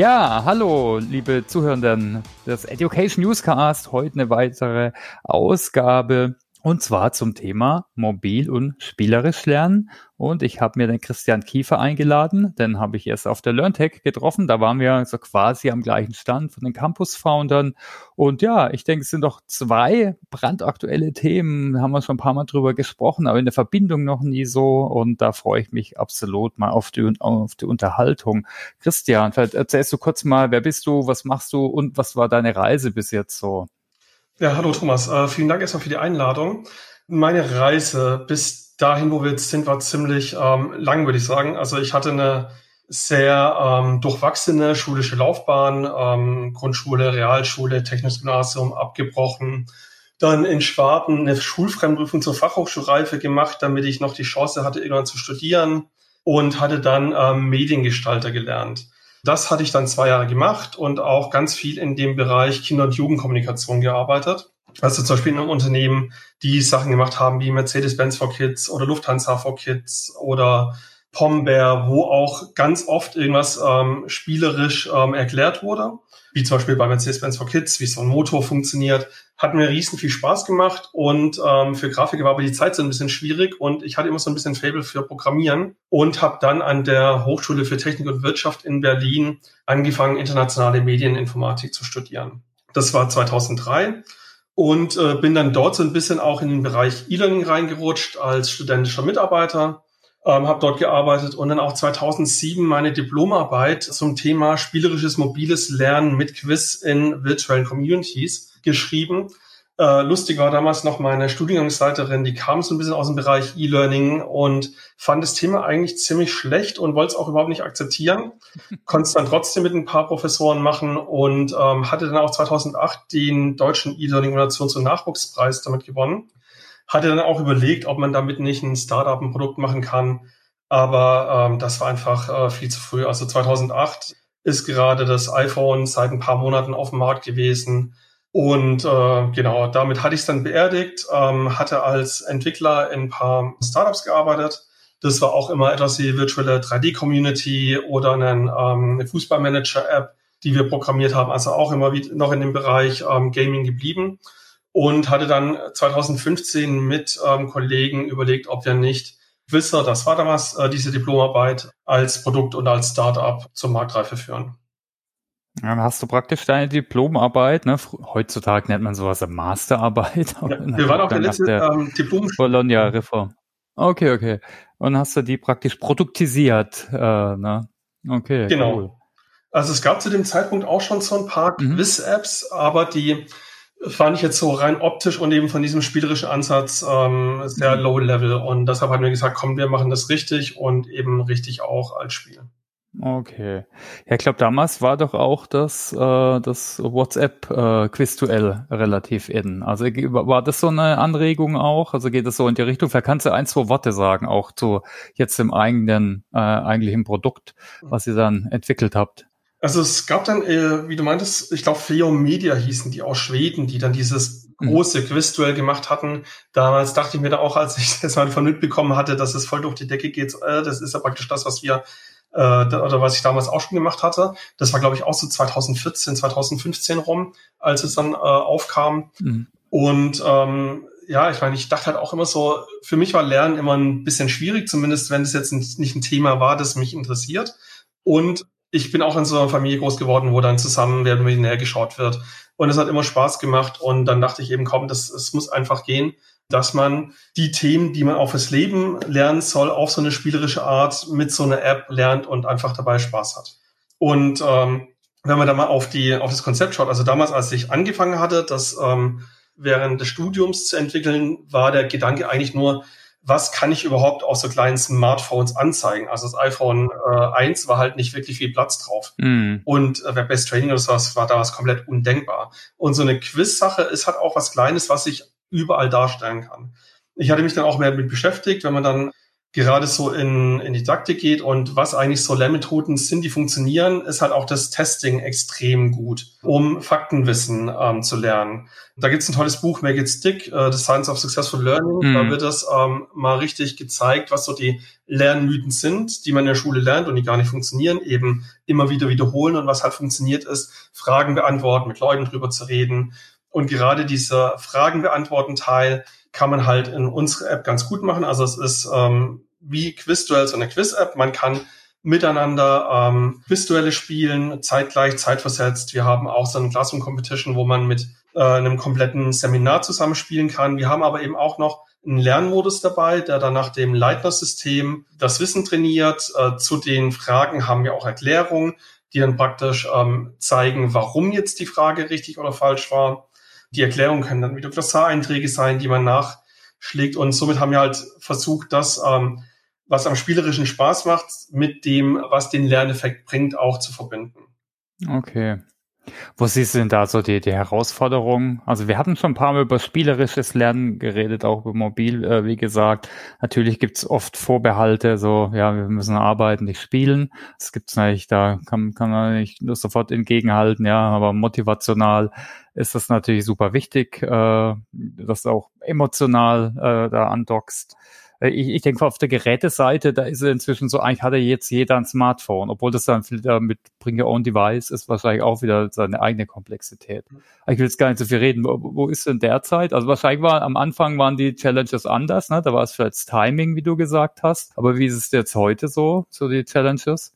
Ja, hallo, liebe Zuhörenden des Education Newscast. Heute eine weitere Ausgabe und zwar zum Thema mobil und spielerisch lernen. Und ich habe mir den Christian Kiefer eingeladen, den habe ich erst auf der LearnTech getroffen. Da waren wir so quasi am gleichen Stand von den Campus-Foundern. Und ja, ich denke, es sind doch zwei brandaktuelle Themen. Da haben wir schon ein paar Mal drüber gesprochen, aber in der Verbindung noch nie so. Und da freue ich mich absolut mal auf die, auf die Unterhaltung. Christian, vielleicht erzählst du kurz mal, wer bist du, was machst du und was war deine Reise bis jetzt so? Ja, hallo Thomas. Äh, vielen Dank erstmal für die Einladung. Meine Reise bis dahin, wo wir jetzt sind, war ziemlich ähm, lang, würde ich sagen. Also ich hatte eine sehr ähm, durchwachsene schulische Laufbahn, ähm, Grundschule, Realschule, Technisches Gymnasium abgebrochen, dann in Schwaben eine Schulfremdprüfung zur Fachhochschulreife gemacht, damit ich noch die Chance hatte, irgendwann zu studieren und hatte dann ähm, Mediengestalter gelernt. Das hatte ich dann zwei Jahre gemacht und auch ganz viel in dem Bereich Kinder- und Jugendkommunikation gearbeitet. Also zum Beispiel in einem Unternehmen, die Sachen gemacht haben wie Mercedes-Benz for Kids oder Lufthansa for Kids oder Pombear, wo auch ganz oft irgendwas ähm, spielerisch ähm, erklärt wurde, wie zum Beispiel bei Mercedes-Benz for Kids, wie so ein Motor funktioniert, hat mir riesen viel Spaß gemacht und ähm, für Grafiker war aber die Zeit so ein bisschen schwierig und ich hatte immer so ein bisschen Fable für Programmieren und habe dann an der Hochschule für Technik und Wirtschaft in Berlin angefangen, internationale Medieninformatik zu studieren. Das war 2003 und äh, bin dann dort so ein bisschen auch in den Bereich E-Learning reingerutscht als studentischer Mitarbeiter ähm, habe dort gearbeitet und dann auch 2007 meine Diplomarbeit zum Thema spielerisches mobiles Lernen mit Quiz in virtuellen Communities geschrieben. Äh, lustig war damals noch meine Studiengangsleiterin, die kam so ein bisschen aus dem Bereich E-Learning und fand das Thema eigentlich ziemlich schlecht und wollte es auch überhaupt nicht akzeptieren. Konnte es dann trotzdem mit ein paar Professoren machen und ähm, hatte dann auch 2008 den deutschen E-Learning-Innovations- und Nachwuchspreis damit gewonnen hatte dann auch überlegt, ob man damit nicht ein Startup, ein Produkt machen kann. Aber ähm, das war einfach äh, viel zu früh. Also 2008 ist gerade das iPhone seit ein paar Monaten auf dem Markt gewesen. Und äh, genau, damit hatte ich es dann beerdigt, ähm, hatte als Entwickler in ein paar Startups gearbeitet. Das war auch immer etwas wie virtuelle 3D-Community oder einen, ähm, eine Fußballmanager-App, die wir programmiert haben. Also auch immer wie, noch in dem Bereich ähm, Gaming geblieben und hatte dann 2015 mit ähm, Kollegen überlegt, ob wir nicht Wisser, das war damals äh, diese Diplomarbeit, als Produkt und als Startup zur Marktreife führen. Dann hast du praktisch deine Diplomarbeit, ne? Heutzutage nennt man sowas eine Masterarbeit. Ja, wir waren auch der letzte der ähm, Diplom. Bologna-Reform. Okay, okay. Und hast du die praktisch produktisiert, äh, ne? Okay, genau. Cool. Also es gab zu dem Zeitpunkt auch schon so ein paar mhm. Quiz-Apps, aber die fand ich jetzt so rein optisch und eben von diesem spielerischen Ansatz ähm, sehr mhm. low level. Und deshalb haben wir gesagt, komm, wir machen das richtig und eben richtig auch als Spiel. Okay. Ja, ich glaube, damals war doch auch das, äh, das WhatsApp äh, relativ in. Also war das so eine Anregung auch? Also geht es so in die Richtung? Vielleicht kannst du ein, zwei Worte sagen, auch zu jetzt im eigenen, äh, eigentlichen Produkt, was ihr dann entwickelt habt. Also es gab dann, äh, wie du meintest, ich glaube, Fleo Media hießen die aus Schweden, die dann dieses mhm. große Quizduell gemacht hatten. Damals dachte ich mir da auch, als ich das mal von mitbekommen hatte, dass es voll durch die Decke geht, äh, das ist ja praktisch das, was wir äh, oder was ich damals auch schon gemacht hatte. Das war, glaube ich, auch so 2014, 2015 rum, als es dann äh, aufkam. Mhm. Und ähm, ja, ich meine, ich dachte halt auch immer so, für mich war Lernen immer ein bisschen schwierig, zumindest wenn es jetzt nicht ein Thema war, das mich interessiert. Und ich bin auch in so einer Familie groß geworden, wo dann zusammen Wer Millionär geschaut wird. Und es hat immer Spaß gemacht. Und dann dachte ich eben, komm, das, es muss einfach gehen, dass man die Themen, die man auch fürs Leben lernen soll, auf so eine spielerische Art mit so einer App lernt und einfach dabei Spaß hat. Und ähm, wenn man da mal auf die auf das Konzept schaut, also damals, als ich angefangen hatte, das ähm, während des Studiums zu entwickeln, war der Gedanke eigentlich nur, was kann ich überhaupt auf so kleinen Smartphones anzeigen? Also das iPhone äh, 1 war halt nicht wirklich viel Platz drauf. Mm. Und äh, Web-Based Training oder sowas war damals komplett undenkbar. Und so eine Quiz-Sache ist halt auch was Kleines, was ich überall darstellen kann. Ich hatte mich dann auch mehr damit beschäftigt, wenn man dann gerade so in, in Didaktik geht und was eigentlich so Lernmethoden sind, die funktionieren, ist halt auch das Testing extrem gut, um Faktenwissen ähm, zu lernen. Da gibt's ein tolles Buch, Make It Stick, uh, The Science of Successful Learning. Mhm. Da wird das ähm, mal richtig gezeigt, was so die Lernmythen sind, die man in der Schule lernt und die gar nicht funktionieren, eben immer wieder wiederholen und was halt funktioniert ist, Fragen beantworten, mit Leuten drüber zu reden. Und gerade dieser Fragen beantworten Teil, kann man halt in unserer App ganz gut machen. Also es ist ähm, wie Quizduell so eine Quiz-App. Man kann miteinander ähm, Quizduelle spielen, zeitgleich, zeitversetzt. Wir haben auch so eine Classroom Competition, wo man mit äh, einem kompletten Seminar zusammenspielen kann. Wir haben aber eben auch noch einen Lernmodus dabei, der dann nach dem Leitner-System das Wissen trainiert. Äh, zu den Fragen haben wir auch Erklärungen, die dann praktisch ähm, zeigen, warum jetzt die Frage richtig oder falsch war. Die Erklärungen können dann wieder Glossar-Einträge sein, die man nachschlägt. Und somit haben wir halt versucht, das, ähm, was am spielerischen Spaß macht, mit dem, was den Lerneffekt bringt, auch zu verbinden. Okay. Wo siehst du denn da so die, die Herausforderungen? Also wir hatten schon ein paar Mal über spielerisches Lernen geredet, auch über Mobil, äh, wie gesagt. Natürlich gibt's oft Vorbehalte, so, ja, wir müssen arbeiten, nicht spielen. Das gibt's natürlich, da kann, kann man nicht sofort entgegenhalten, ja, aber motivational ist das natürlich super wichtig, äh, dass du auch emotional äh, da andockst. Äh, ich, ich denke auf der Geräteseite, da ist er inzwischen so, eigentlich hat er jetzt jeder ein Smartphone, obwohl das dann wieder mit Bring Your Own Device ist wahrscheinlich auch wieder seine eigene Komplexität. Ich will jetzt gar nicht so viel reden. Wo, wo ist denn derzeit? Also wahrscheinlich war am Anfang waren die Challenges anders, ne? Da war es vielleicht Timing, wie du gesagt hast. Aber wie ist es jetzt heute so, so die Challenges?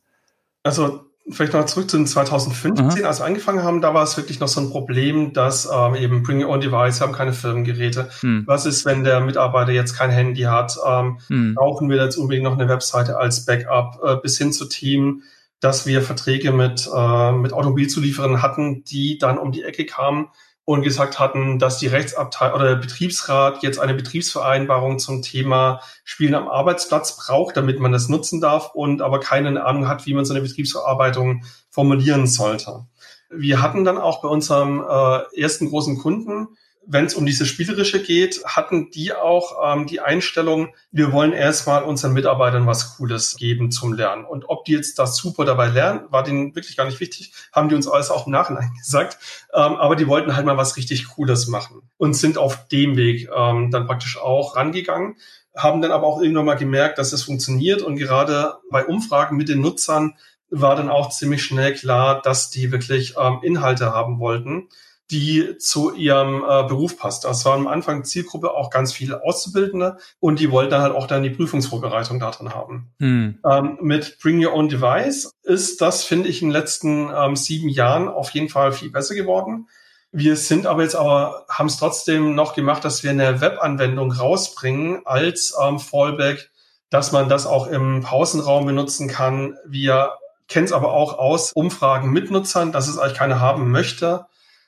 Also vielleicht noch zurück zu 2015, mhm. als wir angefangen haben, da war es wirklich noch so ein Problem, dass ähm, eben Bring Your Own Device haben keine Firmengeräte. Mhm. Was ist, wenn der Mitarbeiter jetzt kein Handy hat? Ähm, mhm. Brauchen wir jetzt unbedingt noch eine Webseite als Backup äh, bis hin zu Team, dass wir Verträge mit, äh, mit Automobilzulieferern hatten, die dann um die Ecke kamen und gesagt hatten, dass die Rechtsabteilung oder der Betriebsrat jetzt eine Betriebsvereinbarung zum Thema Spielen am Arbeitsplatz braucht, damit man das nutzen darf und aber keine Ahnung hat, wie man so eine Betriebsverarbeitung formulieren sollte. Wir hatten dann auch bei unserem äh, ersten großen Kunden wenn es um diese Spielerische geht, hatten die auch ähm, die Einstellung, wir wollen erstmal unseren Mitarbeitern was Cooles geben zum Lernen. Und ob die jetzt das super dabei lernen, war denen wirklich gar nicht wichtig, haben die uns alles auch im Nachhinein gesagt. Ähm, aber die wollten halt mal was richtig Cooles machen und sind auf dem Weg ähm, dann praktisch auch rangegangen, haben dann aber auch irgendwann mal gemerkt, dass es funktioniert. Und gerade bei Umfragen mit den Nutzern war dann auch ziemlich schnell klar, dass die wirklich ähm, Inhalte haben wollten die zu ihrem äh, Beruf passt. Das war am Anfang Zielgruppe auch ganz viele Auszubildende und die wollten dann halt auch dann die Prüfungsvorbereitung da drin haben. Mhm. Ähm, mit Bring Your Own Device ist das, finde ich, in den letzten ähm, sieben Jahren auf jeden Fall viel besser geworden. Wir sind aber jetzt aber, haben es trotzdem noch gemacht, dass wir eine Webanwendung rausbringen als ähm, Fallback, dass man das auch im Pausenraum benutzen kann. Wir kennen es aber auch aus Umfragen mit Nutzern, dass es eigentlich keiner haben möchte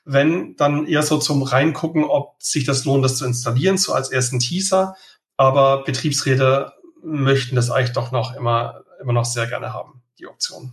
wenn, dann eher so zum Reingucken, ob sich das lohnt, das zu installieren, so als ersten Teaser. Aber Betriebsräte möchten das eigentlich doch noch immer, immer noch sehr gerne haben, die Option.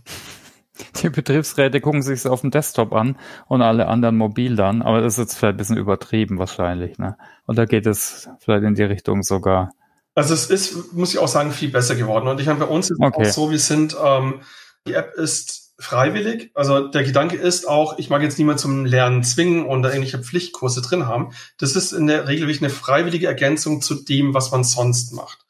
Die Betriebsräte gucken sich es auf dem Desktop an und alle anderen mobil dann, aber das ist jetzt vielleicht ein bisschen übertrieben wahrscheinlich, ne? Und da geht es vielleicht in die Richtung sogar. Also es ist, muss ich auch sagen, viel besser geworden. Und ich meine, bei uns ist es okay. auch so, wir sind, ähm, die App ist freiwillig. Also der Gedanke ist auch, ich mag jetzt niemand zum Lernen zwingen und da irgendwelche Pflichtkurse drin haben. Das ist in der Regel wirklich eine freiwillige Ergänzung zu dem, was man sonst macht.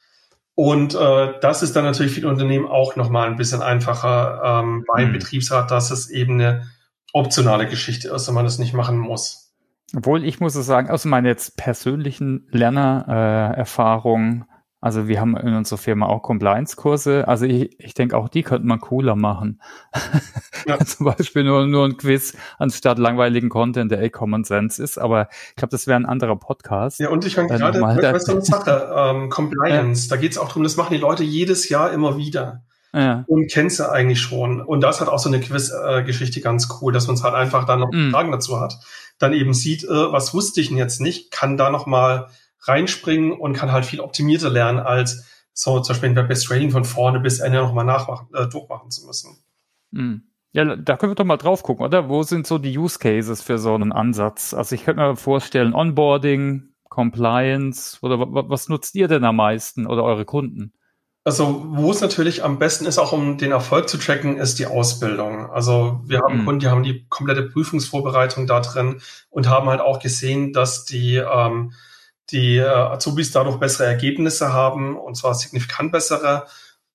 Und äh, das ist dann natürlich für die Unternehmen auch nochmal ein bisschen einfacher ähm, beim mhm. Betriebsrat, dass es eben eine optionale Geschichte ist und man das nicht machen muss. Obwohl ich muss es sagen, aus meiner jetzt persönlichen Lernererfahrung, äh, also wir haben in unserer Firma auch Compliance-Kurse. Also ich, ich denke, auch die könnte man cooler machen. Ja. Zum Beispiel nur, nur ein Quiz anstatt langweiligen Content, der eh Common Sense ist. Aber ich glaube, das wäre ein anderer Podcast. Ja, und ich meine gerade, weißt du, eine Sache, ähm, Compliance, ja. da geht es auch darum, das machen die Leute jedes Jahr immer wieder. Ja. Und kennst du eigentlich schon. Und das hat auch so eine Quiz-Geschichte ganz cool, dass man es halt einfach dann noch mm. Fragen dazu hat. Dann eben sieht, äh, was wusste ich denn jetzt nicht, kann da noch mal reinspringen und kann halt viel optimierter lernen, als so zum Beispiel in Best Rating von vorne bis Ende nochmal nachmachen, äh, durchmachen zu müssen. Mhm. Ja, da können wir doch mal drauf gucken, oder? Wo sind so die Use Cases für so einen Ansatz? Also ich könnte mir vorstellen, Onboarding, Compliance oder was nutzt ihr denn am meisten oder eure Kunden? Also, wo es natürlich am besten ist, auch um den Erfolg zu tracken, ist die Ausbildung. Also, wir haben mhm. Kunden, die haben die komplette Prüfungsvorbereitung da drin und haben halt auch gesehen, dass die, ähm, die äh, Azubis dadurch bessere Ergebnisse haben und zwar signifikant bessere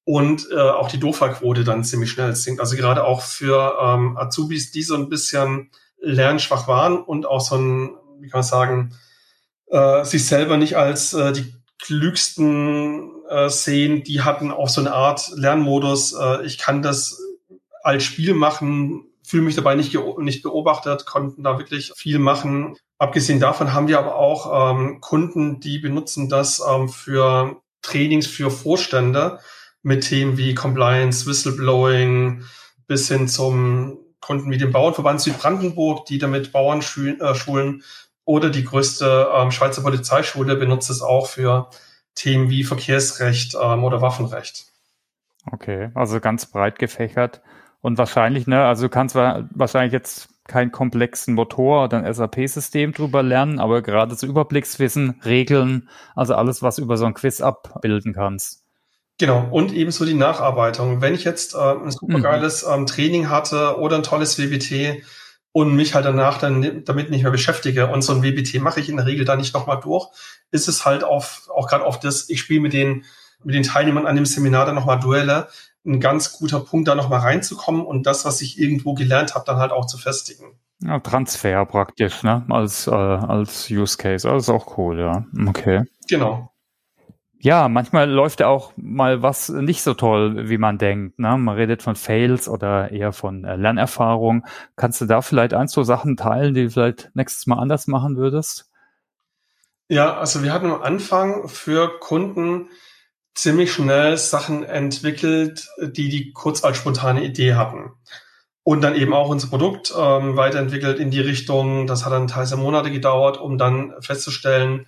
und äh, auch die DOFA-Quote dann ziemlich schnell sinkt. Also gerade auch für ähm, Azubis, die so ein bisschen lernschwach waren und auch so ein, wie kann man sagen, äh, sich selber nicht als äh, die klügsten äh, sehen, die hatten auch so eine Art Lernmodus. Äh, ich kann das als Spiel machen, fühle mich dabei nicht, nicht beobachtet, konnten da wirklich viel machen. Abgesehen davon haben wir aber auch ähm, Kunden, die benutzen das ähm, für Trainings für Vorstände mit Themen wie Compliance, Whistleblowing bis hin zum Kunden wie dem Bauernverband Südbrandenburg, die damit Bauern äh, oder die größte ähm, Schweizer Polizeischule benutzt es auch für Themen wie Verkehrsrecht ähm, oder Waffenrecht. Okay, also ganz breit gefächert. Und wahrscheinlich, ne, also du kannst wahrscheinlich jetzt keinen komplexen Motor oder ein SAP-System drüber lernen, aber gerade so Überblickswissen, Regeln, also alles, was über so ein Quiz abbilden kannst. Genau, und ebenso die Nacharbeitung. Wenn ich jetzt äh, ein supergeiles mhm. ähm, Training hatte oder ein tolles WBT, und mich halt danach dann damit nicht mehr beschäftige und so ein WBT mache ich in der Regel da nicht nochmal durch, ist es halt auf, auch gerade auf das, ich spiele mit den, mit den Teilnehmern an dem Seminar dann nochmal Duelle, ein ganz guter Punkt, da nochmal reinzukommen und das, was ich irgendwo gelernt habe, dann halt auch zu festigen. Ja, Transfer praktisch, ne? Als, äh, als Use Case. Das ist auch cool, ja. Okay. Genau ja, manchmal läuft ja auch mal was nicht so toll, wie man denkt. Ne? Man redet von Fails oder eher von äh, Lernerfahrung. Kannst du da vielleicht ein, zwei Sachen teilen, die du vielleicht nächstes Mal anders machen würdest? Ja, also wir hatten am Anfang für Kunden ziemlich schnell Sachen entwickelt, die die kurz als spontane Idee hatten. Und dann eben auch unser Produkt ähm, weiterentwickelt in die Richtung, das hat dann teils Monate gedauert, um dann festzustellen,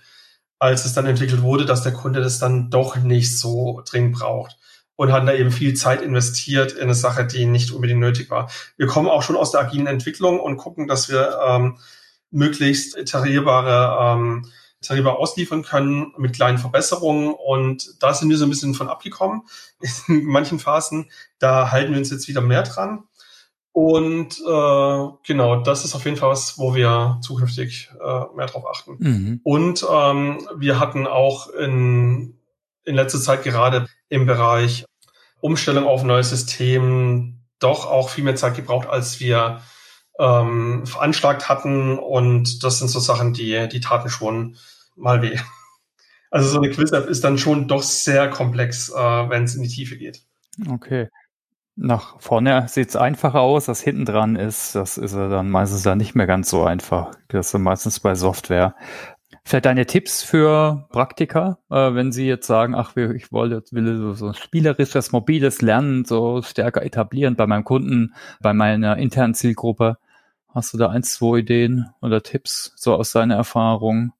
als es dann entwickelt wurde, dass der Kunde das dann doch nicht so dringend braucht und hatten da eben viel Zeit investiert in eine Sache, die nicht unbedingt nötig war. Wir kommen auch schon aus der agilen Entwicklung und gucken, dass wir ähm, möglichst iterierbare ähm, iterierbar ausliefern können mit kleinen Verbesserungen und da sind wir so ein bisschen von abgekommen in manchen Phasen. Da halten wir uns jetzt wieder mehr dran. Und äh, genau, das ist auf jeden Fall was, wo wir zukünftig äh, mehr drauf achten. Mhm. Und ähm, wir hatten auch in, in letzter Zeit gerade im Bereich Umstellung auf neues System doch auch viel mehr Zeit gebraucht, als wir ähm, veranschlagt hatten. Und das sind so Sachen, die, die taten schon mal weh. Also so eine Quiz-App ist dann schon doch sehr komplex, äh, wenn es in die Tiefe geht. Okay. Nach vorne sieht es einfacher aus, was hinten dran ist, das ist dann meistens dann nicht mehr ganz so einfach. Das ist meistens bei Software. Vielleicht deine Tipps für Praktiker, äh, wenn sie jetzt sagen, ach, ich wollte, will so, so spielerisches, mobiles Lernen so stärker etablieren bei meinem Kunden, bei meiner internen Zielgruppe. Hast du da ein, zwei Ideen oder Tipps so aus deiner Erfahrung?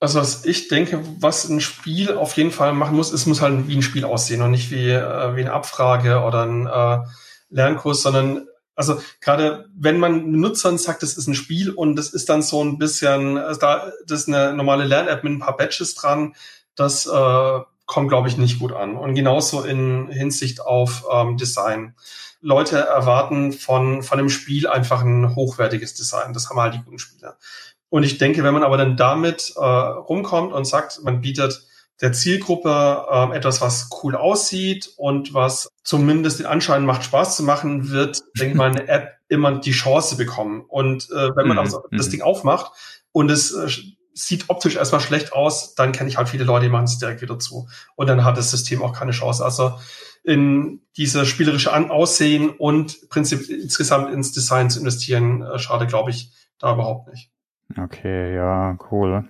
Also was ich denke, was ein Spiel auf jeden Fall machen muss, es muss halt wie ein Spiel aussehen und nicht wie, äh, wie eine Abfrage oder ein äh, Lernkurs, sondern also gerade wenn man Nutzern sagt, das ist ein Spiel und das ist dann so ein bisschen, also da das ist eine normale Lern-App mit ein paar Badges dran, das äh, kommt, glaube ich, nicht gut an. Und genauso in Hinsicht auf ähm, Design. Leute erwarten von, von einem Spiel einfach ein hochwertiges Design. Das haben halt die guten Spieler. Und ich denke, wenn man aber dann damit äh, rumkommt und sagt, man bietet der Zielgruppe äh, etwas, was cool aussieht und was zumindest den Anschein macht, Spaß zu machen, wird, denke ich mal, eine App immer die Chance bekommen. Und äh, wenn man mhm. also das. Ding aufmacht und es äh, sieht optisch erstmal schlecht aus, dann kenne ich halt viele Leute, die machen es direkt wieder zu. Und dann hat das System auch keine Chance. Also in diese spielerische An Aussehen und Prinzip insgesamt ins Design zu investieren, äh, schade, glaube ich, da überhaupt nicht. Okay, ja, cool.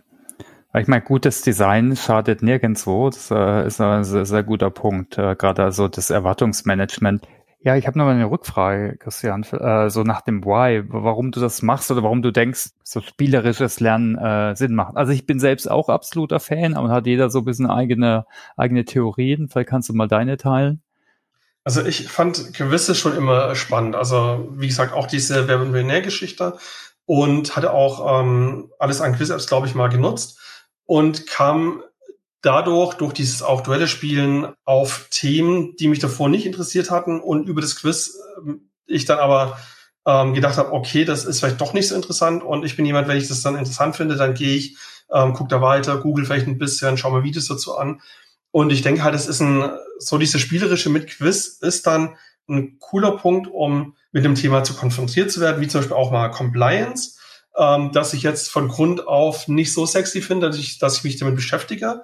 Ich meine, gutes Design schadet nirgendwo. Das äh, ist ein sehr, sehr guter Punkt. Äh, Gerade also das Erwartungsmanagement. Ja, ich habe noch mal eine Rückfrage, Christian, äh, so nach dem Why, warum du das machst oder warum du denkst, so spielerisches Lernen äh, Sinn macht. Also ich bin selbst auch absoluter Fan, aber hat jeder so ein bisschen eigene, eigene Theorien. Vielleicht kannst du mal deine teilen. Also ich fand gewisse schon immer spannend. Also wie gesagt, auch diese Wer Millionär-Geschichte und hatte auch ähm, alles an Quiz-Apps, glaube ich, mal genutzt und kam dadurch, durch dieses auch Duelle spielen auf Themen, die mich davor nicht interessiert hatten und über das Quiz ähm, ich dann aber ähm, gedacht habe, okay, das ist vielleicht doch nicht so interessant und ich bin jemand, wenn ich das dann interessant finde, dann gehe ich, ähm, gucke da weiter, google vielleicht ein bisschen, schaue mir Videos dazu an. Und ich denke halt, es ist ein, so diese spielerische mit Quiz ist dann ein cooler Punkt, um mit dem Thema zu konfrontiert zu werden, wie zum Beispiel auch mal Compliance, ähm, dass ich jetzt von Grund auf nicht so sexy finde, dass ich, dass ich mich damit beschäftige,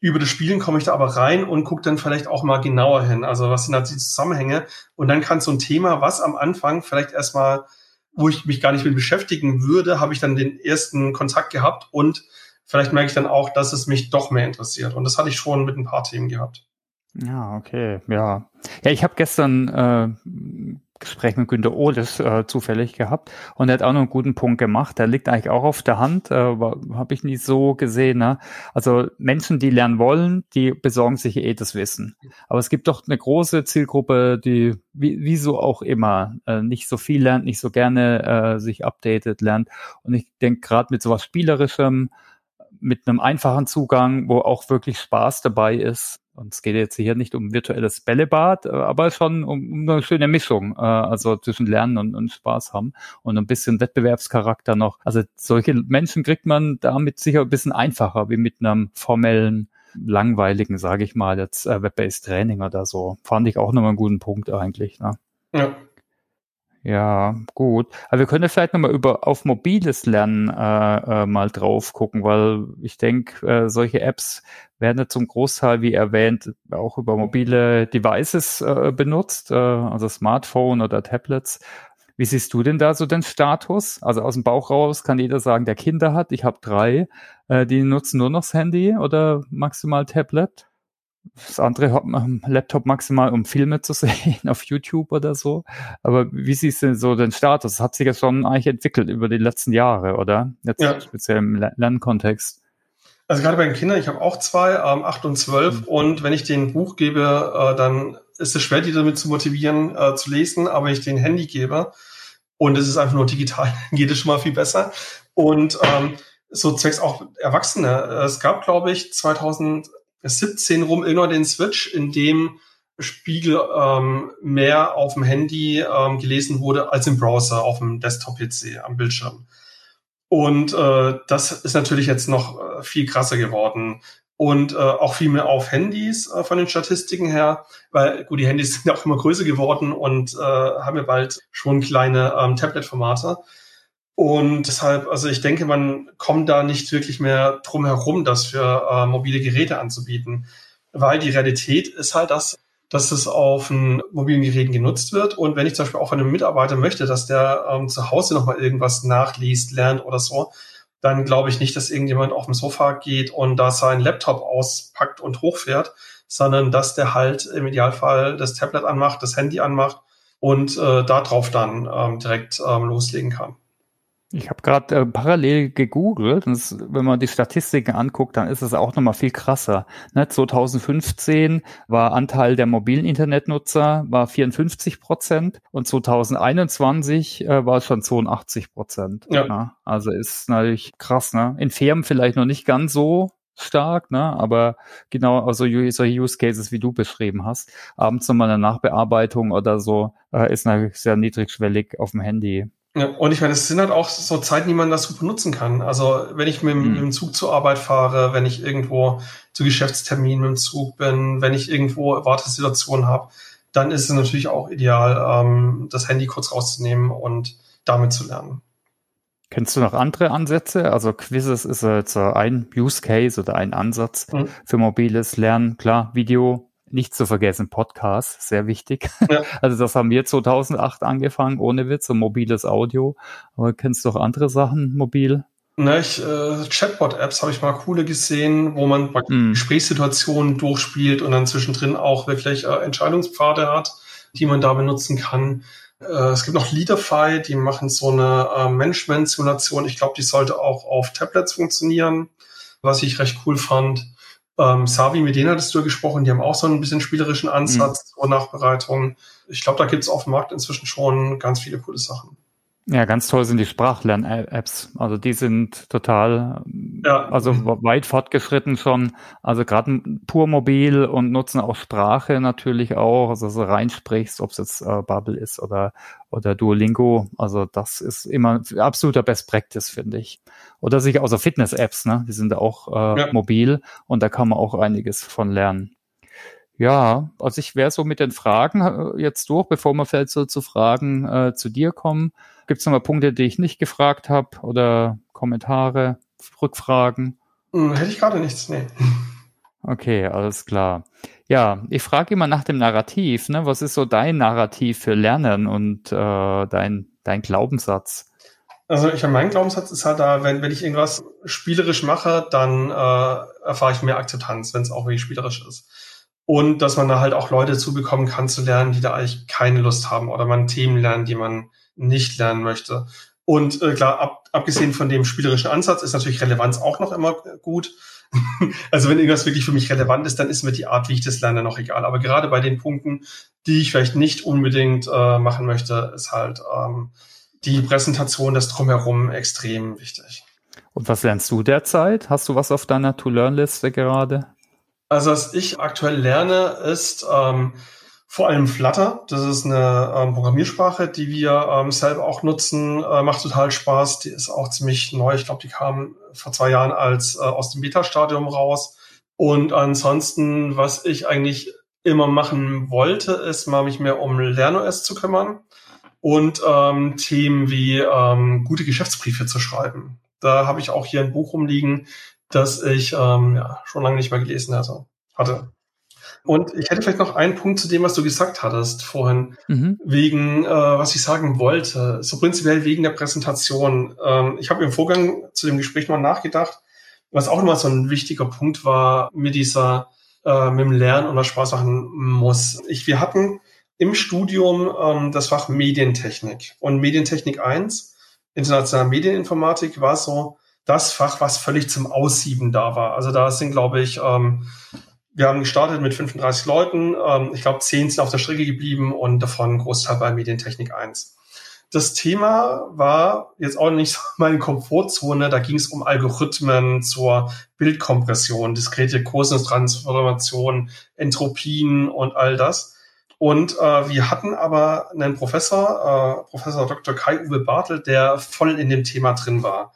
über das Spielen komme ich da aber rein und gucke dann vielleicht auch mal genauer hin. Also was sind da die Zusammenhänge? Und dann kann so ein Thema, was am Anfang vielleicht erstmal, wo ich mich gar nicht mit beschäftigen würde, habe ich dann den ersten Kontakt gehabt und vielleicht merke ich dann auch, dass es mich doch mehr interessiert. Und das hatte ich schon mit ein paar Themen gehabt. Ja, okay, ja. Ja, ich habe gestern äh, Gespräch mit Günter Ohles äh, zufällig gehabt und er hat auch noch einen guten Punkt gemacht. Der liegt eigentlich auch auf der Hand, äh, habe ich nie so gesehen. Ne? Also Menschen, die lernen wollen, die besorgen sich eh das Wissen. Aber es gibt doch eine große Zielgruppe, die wie, wie so auch immer äh, nicht so viel lernt, nicht so gerne äh, sich updatet lernt. Und ich denke gerade mit sowas Spielerischem, mit einem einfachen Zugang, wo auch wirklich Spaß dabei ist, und es geht jetzt hier nicht um virtuelles Bällebad, äh, aber schon um, um eine schöne Mischung, äh, also zwischen Lernen und, und Spaß haben und ein bisschen Wettbewerbscharakter noch. Also solche Menschen kriegt man damit sicher ein bisschen einfacher, wie mit einem formellen langweiligen, sage ich mal, jetzt äh, Web-based Training oder so. Fand ich auch nochmal einen guten Punkt eigentlich. Ne? Ja. Ja, gut. Aber wir können vielleicht nochmal über auf mobiles Lernen äh, äh, mal drauf gucken, weil ich denke, äh, solche Apps werden ja zum Großteil, wie erwähnt, auch über mobile Devices äh, benutzt, äh, also Smartphone oder Tablets. Wie siehst du denn da so den Status? Also aus dem Bauch raus kann jeder sagen, der Kinder hat. Ich habe drei. Äh, die nutzen nur noch das Handy oder maximal Tablet? Das andere hat man Laptop maximal, um Filme zu sehen auf YouTube oder so. Aber wie siehst du so den Status? Das hat sich ja schon eigentlich entwickelt über die letzten Jahre, oder? Jetzt ja. speziell im Lernkontext. Also gerade bei den Kindern, ich habe auch zwei, ähm, acht und zwölf. Mhm. Und wenn ich denen Buch gebe, äh, dann ist es schwer, die damit zu motivieren, äh, zu lesen. Aber wenn ich denen Handy gebe und es ist einfach nur digital, geht es schon mal viel besser. Und ähm, so zwecks auch Erwachsene. Es gab, glaube ich, 2000 17 rum irgendwann den Switch, in dem Spiegel ähm, mehr auf dem Handy ähm, gelesen wurde als im Browser auf dem Desktop-PC am Bildschirm. Und äh, das ist natürlich jetzt noch äh, viel krasser geworden und äh, auch viel mehr auf Handys äh, von den Statistiken her, weil gut, die Handys sind ja auch immer größer geworden und äh, haben ja bald schon kleine ähm, Tablet-Formate. Und deshalb, also ich denke, man kommt da nicht wirklich mehr drum herum, das für äh, mobile Geräte anzubieten. Weil die Realität ist halt, dass, dass es auf mobilen Geräten genutzt wird. Und wenn ich zum Beispiel auch von einem Mitarbeiter möchte, dass der ähm, zu Hause nochmal irgendwas nachliest, lernt oder so, dann glaube ich nicht, dass irgendjemand auf dem Sofa geht und da seinen Laptop auspackt und hochfährt, sondern dass der halt im Idealfall das Tablet anmacht, das Handy anmacht und äh, darauf dann ähm, direkt ähm, loslegen kann. Ich habe gerade äh, parallel gegoogelt es, wenn man die Statistiken anguckt, dann ist es auch nochmal viel krasser. Ne, 2015 war Anteil der mobilen Internetnutzer war 54 Prozent und 2021 äh, war es schon 82 Prozent. Ja. Ne? Also ist natürlich krass. Ne? In Firmen vielleicht noch nicht ganz so stark, ne? aber genau also solche Use Cases, wie du beschrieben hast, abends nochmal eine Nachbearbeitung oder so, äh, ist natürlich sehr niedrigschwellig auf dem Handy. Ja, und ich meine, es sind halt auch so Zeiten, die man das super nutzen kann. Also wenn ich mit, mhm. mit, dem Zug zur Arbeit fahre, wenn ich irgendwo zu Geschäftsterminen mit dem Zug bin, wenn ich irgendwo Wartesituationen habe, dann ist es natürlich auch ideal, ähm, das Handy kurz rauszunehmen und damit zu lernen. Kennst du noch andere Ansätze? Also Quizzes ist jetzt ein Use Case oder ein Ansatz mhm. für mobiles Lernen. Klar, Video, nicht zu vergessen, Podcast, sehr wichtig. Ja. Also das haben wir 2008 angefangen, ohne Witz, so mobiles Audio. Aber kennst du auch andere Sachen mobil? Na, ich, äh, Chatbot-Apps habe ich mal coole gesehen, wo man mm. Gesprächssituationen durchspielt und dann zwischendrin auch wirklich äh, Entscheidungspfade hat, die man da benutzen kann. Äh, es gibt noch Leaderfy, die machen so eine äh, Management-Simulation. Ich glaube, die sollte auch auf Tablets funktionieren, was ich recht cool fand. Ähm, Savi, mit denen hattest du gesprochen, die haben auch so ein bisschen spielerischen Ansatz mhm. und Nachbereitung. Ich glaube, da gibt es auf dem Markt inzwischen schon ganz viele coole Sachen. Ja, ganz toll sind die Sprachlern-Apps. Also die sind total, ja. also weit fortgeschritten schon. Also gerade pur mobil und nutzen auch Sprache natürlich auch. Also so reinsprichst, ob es jetzt äh, Bubble ist oder oder Duolingo. Also das ist immer absoluter Best Practice, finde ich. Oder sicher außer Fitness-Apps, ne? Die sind auch äh, ja. mobil und da kann man auch einiges von lernen. Ja, also ich wäre so mit den Fragen äh, jetzt durch, bevor wir vielleicht so zu Fragen äh, zu dir kommen. Gibt es noch mal Punkte, die ich nicht gefragt habe oder Kommentare, Rückfragen? Hm, hätte ich gerade nichts, nee. Okay, alles klar. Ja, ich frage immer nach dem Narrativ. Ne? Was ist so dein Narrativ für Lernen und äh, dein, dein Glaubenssatz? Also ich mein Glaubenssatz ist halt da, wenn, wenn ich irgendwas spielerisch mache, dann äh, erfahre ich mehr Akzeptanz, wenn es auch wirklich spielerisch ist. Und dass man da halt auch Leute zubekommen kann zu lernen, die da eigentlich keine Lust haben oder man Themen lernt, die man nicht lernen möchte. Und äh, klar, ab, abgesehen von dem spielerischen Ansatz ist natürlich Relevanz auch noch immer gut. also wenn irgendwas wirklich für mich relevant ist, dann ist mir die Art, wie ich das lerne, noch egal. Aber gerade bei den Punkten, die ich vielleicht nicht unbedingt äh, machen möchte, ist halt ähm, die Präsentation, das Drumherum extrem wichtig. Und was lernst du derzeit? Hast du was auf deiner To-Learn-Liste gerade? Also was ich aktuell lerne, ist ähm, vor allem Flutter. Das ist eine ähm, Programmiersprache, die wir ähm, selber auch nutzen. Äh, macht total Spaß. Die ist auch ziemlich neu. Ich glaube, die kam vor zwei Jahren als äh, aus dem Beta-Stadium raus. Und ansonsten, was ich eigentlich immer machen wollte, ist mal mich mehr um LernOS zu kümmern und ähm, Themen wie ähm, gute Geschäftsbriefe zu schreiben. Da habe ich auch hier ein Buch rumliegen, das ich ähm, ja, schon lange nicht mehr gelesen hatte. hatte. Und ich hätte vielleicht noch einen Punkt zu dem, was du gesagt hattest vorhin, mhm. wegen, äh, was ich sagen wollte, so prinzipiell wegen der Präsentation. Ähm, ich habe im Vorgang zu dem Gespräch mal nachgedacht, was auch nochmal so ein wichtiger Punkt war mit dieser, äh, mit dem Lernen und was Spaß machen muss. Ich, wir hatten im Studium ähm, das Fach Medientechnik und Medientechnik 1, internationale Medieninformatik, war so das Fach, was völlig zum Aussieben da war. Also da sind, glaube ich, ähm, wir haben gestartet mit 35 Leuten. Ähm, ich glaube, 10 sind auf der Strecke geblieben und davon Großteil bei Medientechnik 1. Das Thema war jetzt auch nicht meine Komfortzone. Da ging es um Algorithmen zur Bildkompression, diskrete Kursenstransformation, Entropien und all das. Und äh, wir hatten aber einen Professor, äh, Professor Dr. Kai-Uwe Bartel, der voll in dem Thema drin war.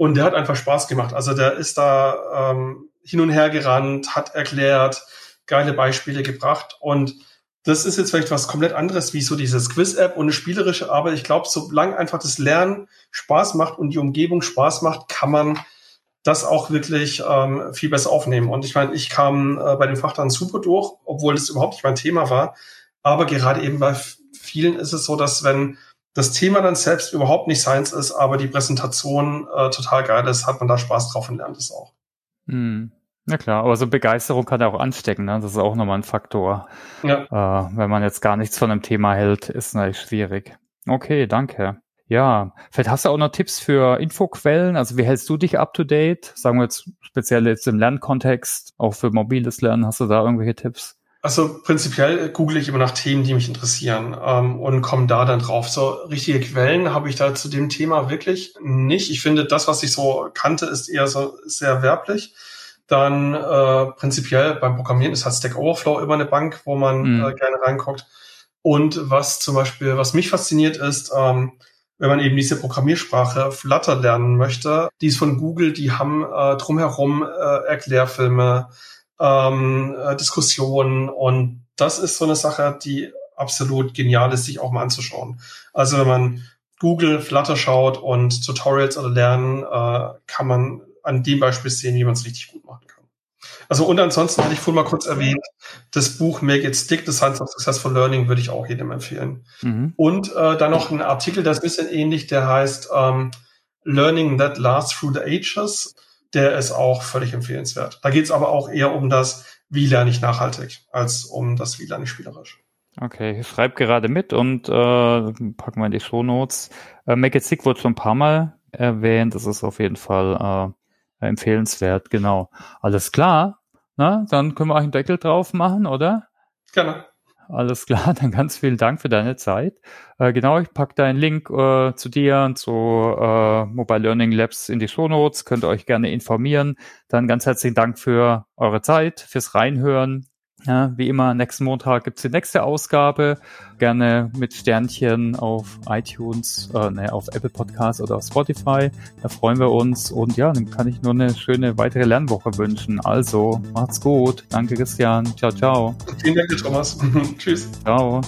Und der hat einfach Spaß gemacht. Also der ist da ähm, hin und her gerannt, hat erklärt, geile Beispiele gebracht und das ist jetzt vielleicht was komplett anderes wie so dieses Quiz-App und eine spielerische Arbeit. Ich glaube, solange einfach das Lernen Spaß macht und die Umgebung Spaß macht, kann man das auch wirklich ähm, viel besser aufnehmen. Und ich meine, ich kam äh, bei dem Fach dann super durch, obwohl das überhaupt nicht mein Thema war. Aber gerade eben bei vielen ist es so, dass wenn das Thema dann selbst überhaupt nicht seins ist, aber die Präsentation äh, total geil ist, hat man da Spaß drauf und lernt es auch. Hm. Ja klar, aber so Begeisterung kann ja auch anstecken, ne? Das ist auch nochmal ein Faktor. Ja. Äh, wenn man jetzt gar nichts von einem Thema hält, ist natürlich schwierig. Okay, danke. Ja, vielleicht hast du auch noch Tipps für Infoquellen. Also wie hältst du dich up to date? Sagen wir jetzt speziell jetzt im Lernkontext, auch für mobiles Lernen, hast du da irgendwelche Tipps? Also prinzipiell google ich immer nach Themen, die mich interessieren ähm, und komme da dann drauf. So richtige Quellen habe ich da zu dem Thema wirklich nicht. Ich finde, das, was ich so kannte, ist eher so sehr werblich. Dann äh, prinzipiell beim Programmieren ist halt Stack Overflow immer eine Bank, wo man mhm. äh, gerne reinguckt. Und was zum Beispiel, was mich fasziniert ist, ähm, wenn man eben diese Programmiersprache Flutter lernen möchte, die ist von Google, die haben äh, drumherum äh, Erklärfilme, ähm, äh, Diskussionen und das ist so eine Sache, die absolut genial ist, sich auch mal anzuschauen. Also wenn man Google Flutter schaut und Tutorials oder lernen, äh, kann man an dem Beispiel sehen, wie man es richtig gut machen kann. Also und ansonsten hatte ich vorhin mal kurz erwähnt, das Buch Make It Stick, The Science of Successful Learning, würde ich auch jedem empfehlen. Mhm. Und äh, dann noch ein Artikel, das ist ein bisschen ähnlich, der heißt ähm, Learning That Lasts Through the Ages der ist auch völlig empfehlenswert. Da geht es aber auch eher um das, wie lerne ich nachhaltig, als um das, wie lerne ich spielerisch. Okay, ich schreibe gerade mit und äh, packen wir in die Show Notes. Äh, Make It Sick wurde schon ein paar Mal erwähnt. Das ist auf jeden Fall äh, empfehlenswert, genau. Alles klar. Na, dann können wir auch einen Deckel drauf machen, oder? Gerne. Alles klar. Dann ganz vielen Dank für deine Zeit. Äh, genau, ich packe deinen Link äh, zu dir und zu äh, Mobile Learning Labs in die Shownotes. Könnt ihr euch gerne informieren. Dann ganz herzlichen Dank für eure Zeit, fürs Reinhören. Ja, wie immer, nächsten Montag gibt's die nächste Ausgabe. Gerne mit Sternchen auf iTunes, äh, ne, auf Apple Podcasts oder auf Spotify. Da freuen wir uns. Und ja, dann kann ich nur eine schöne weitere Lernwoche wünschen. Also, macht's gut. Danke, Christian. Ciao, ciao. Vielen Dank, Thomas. Tschüss. Ciao.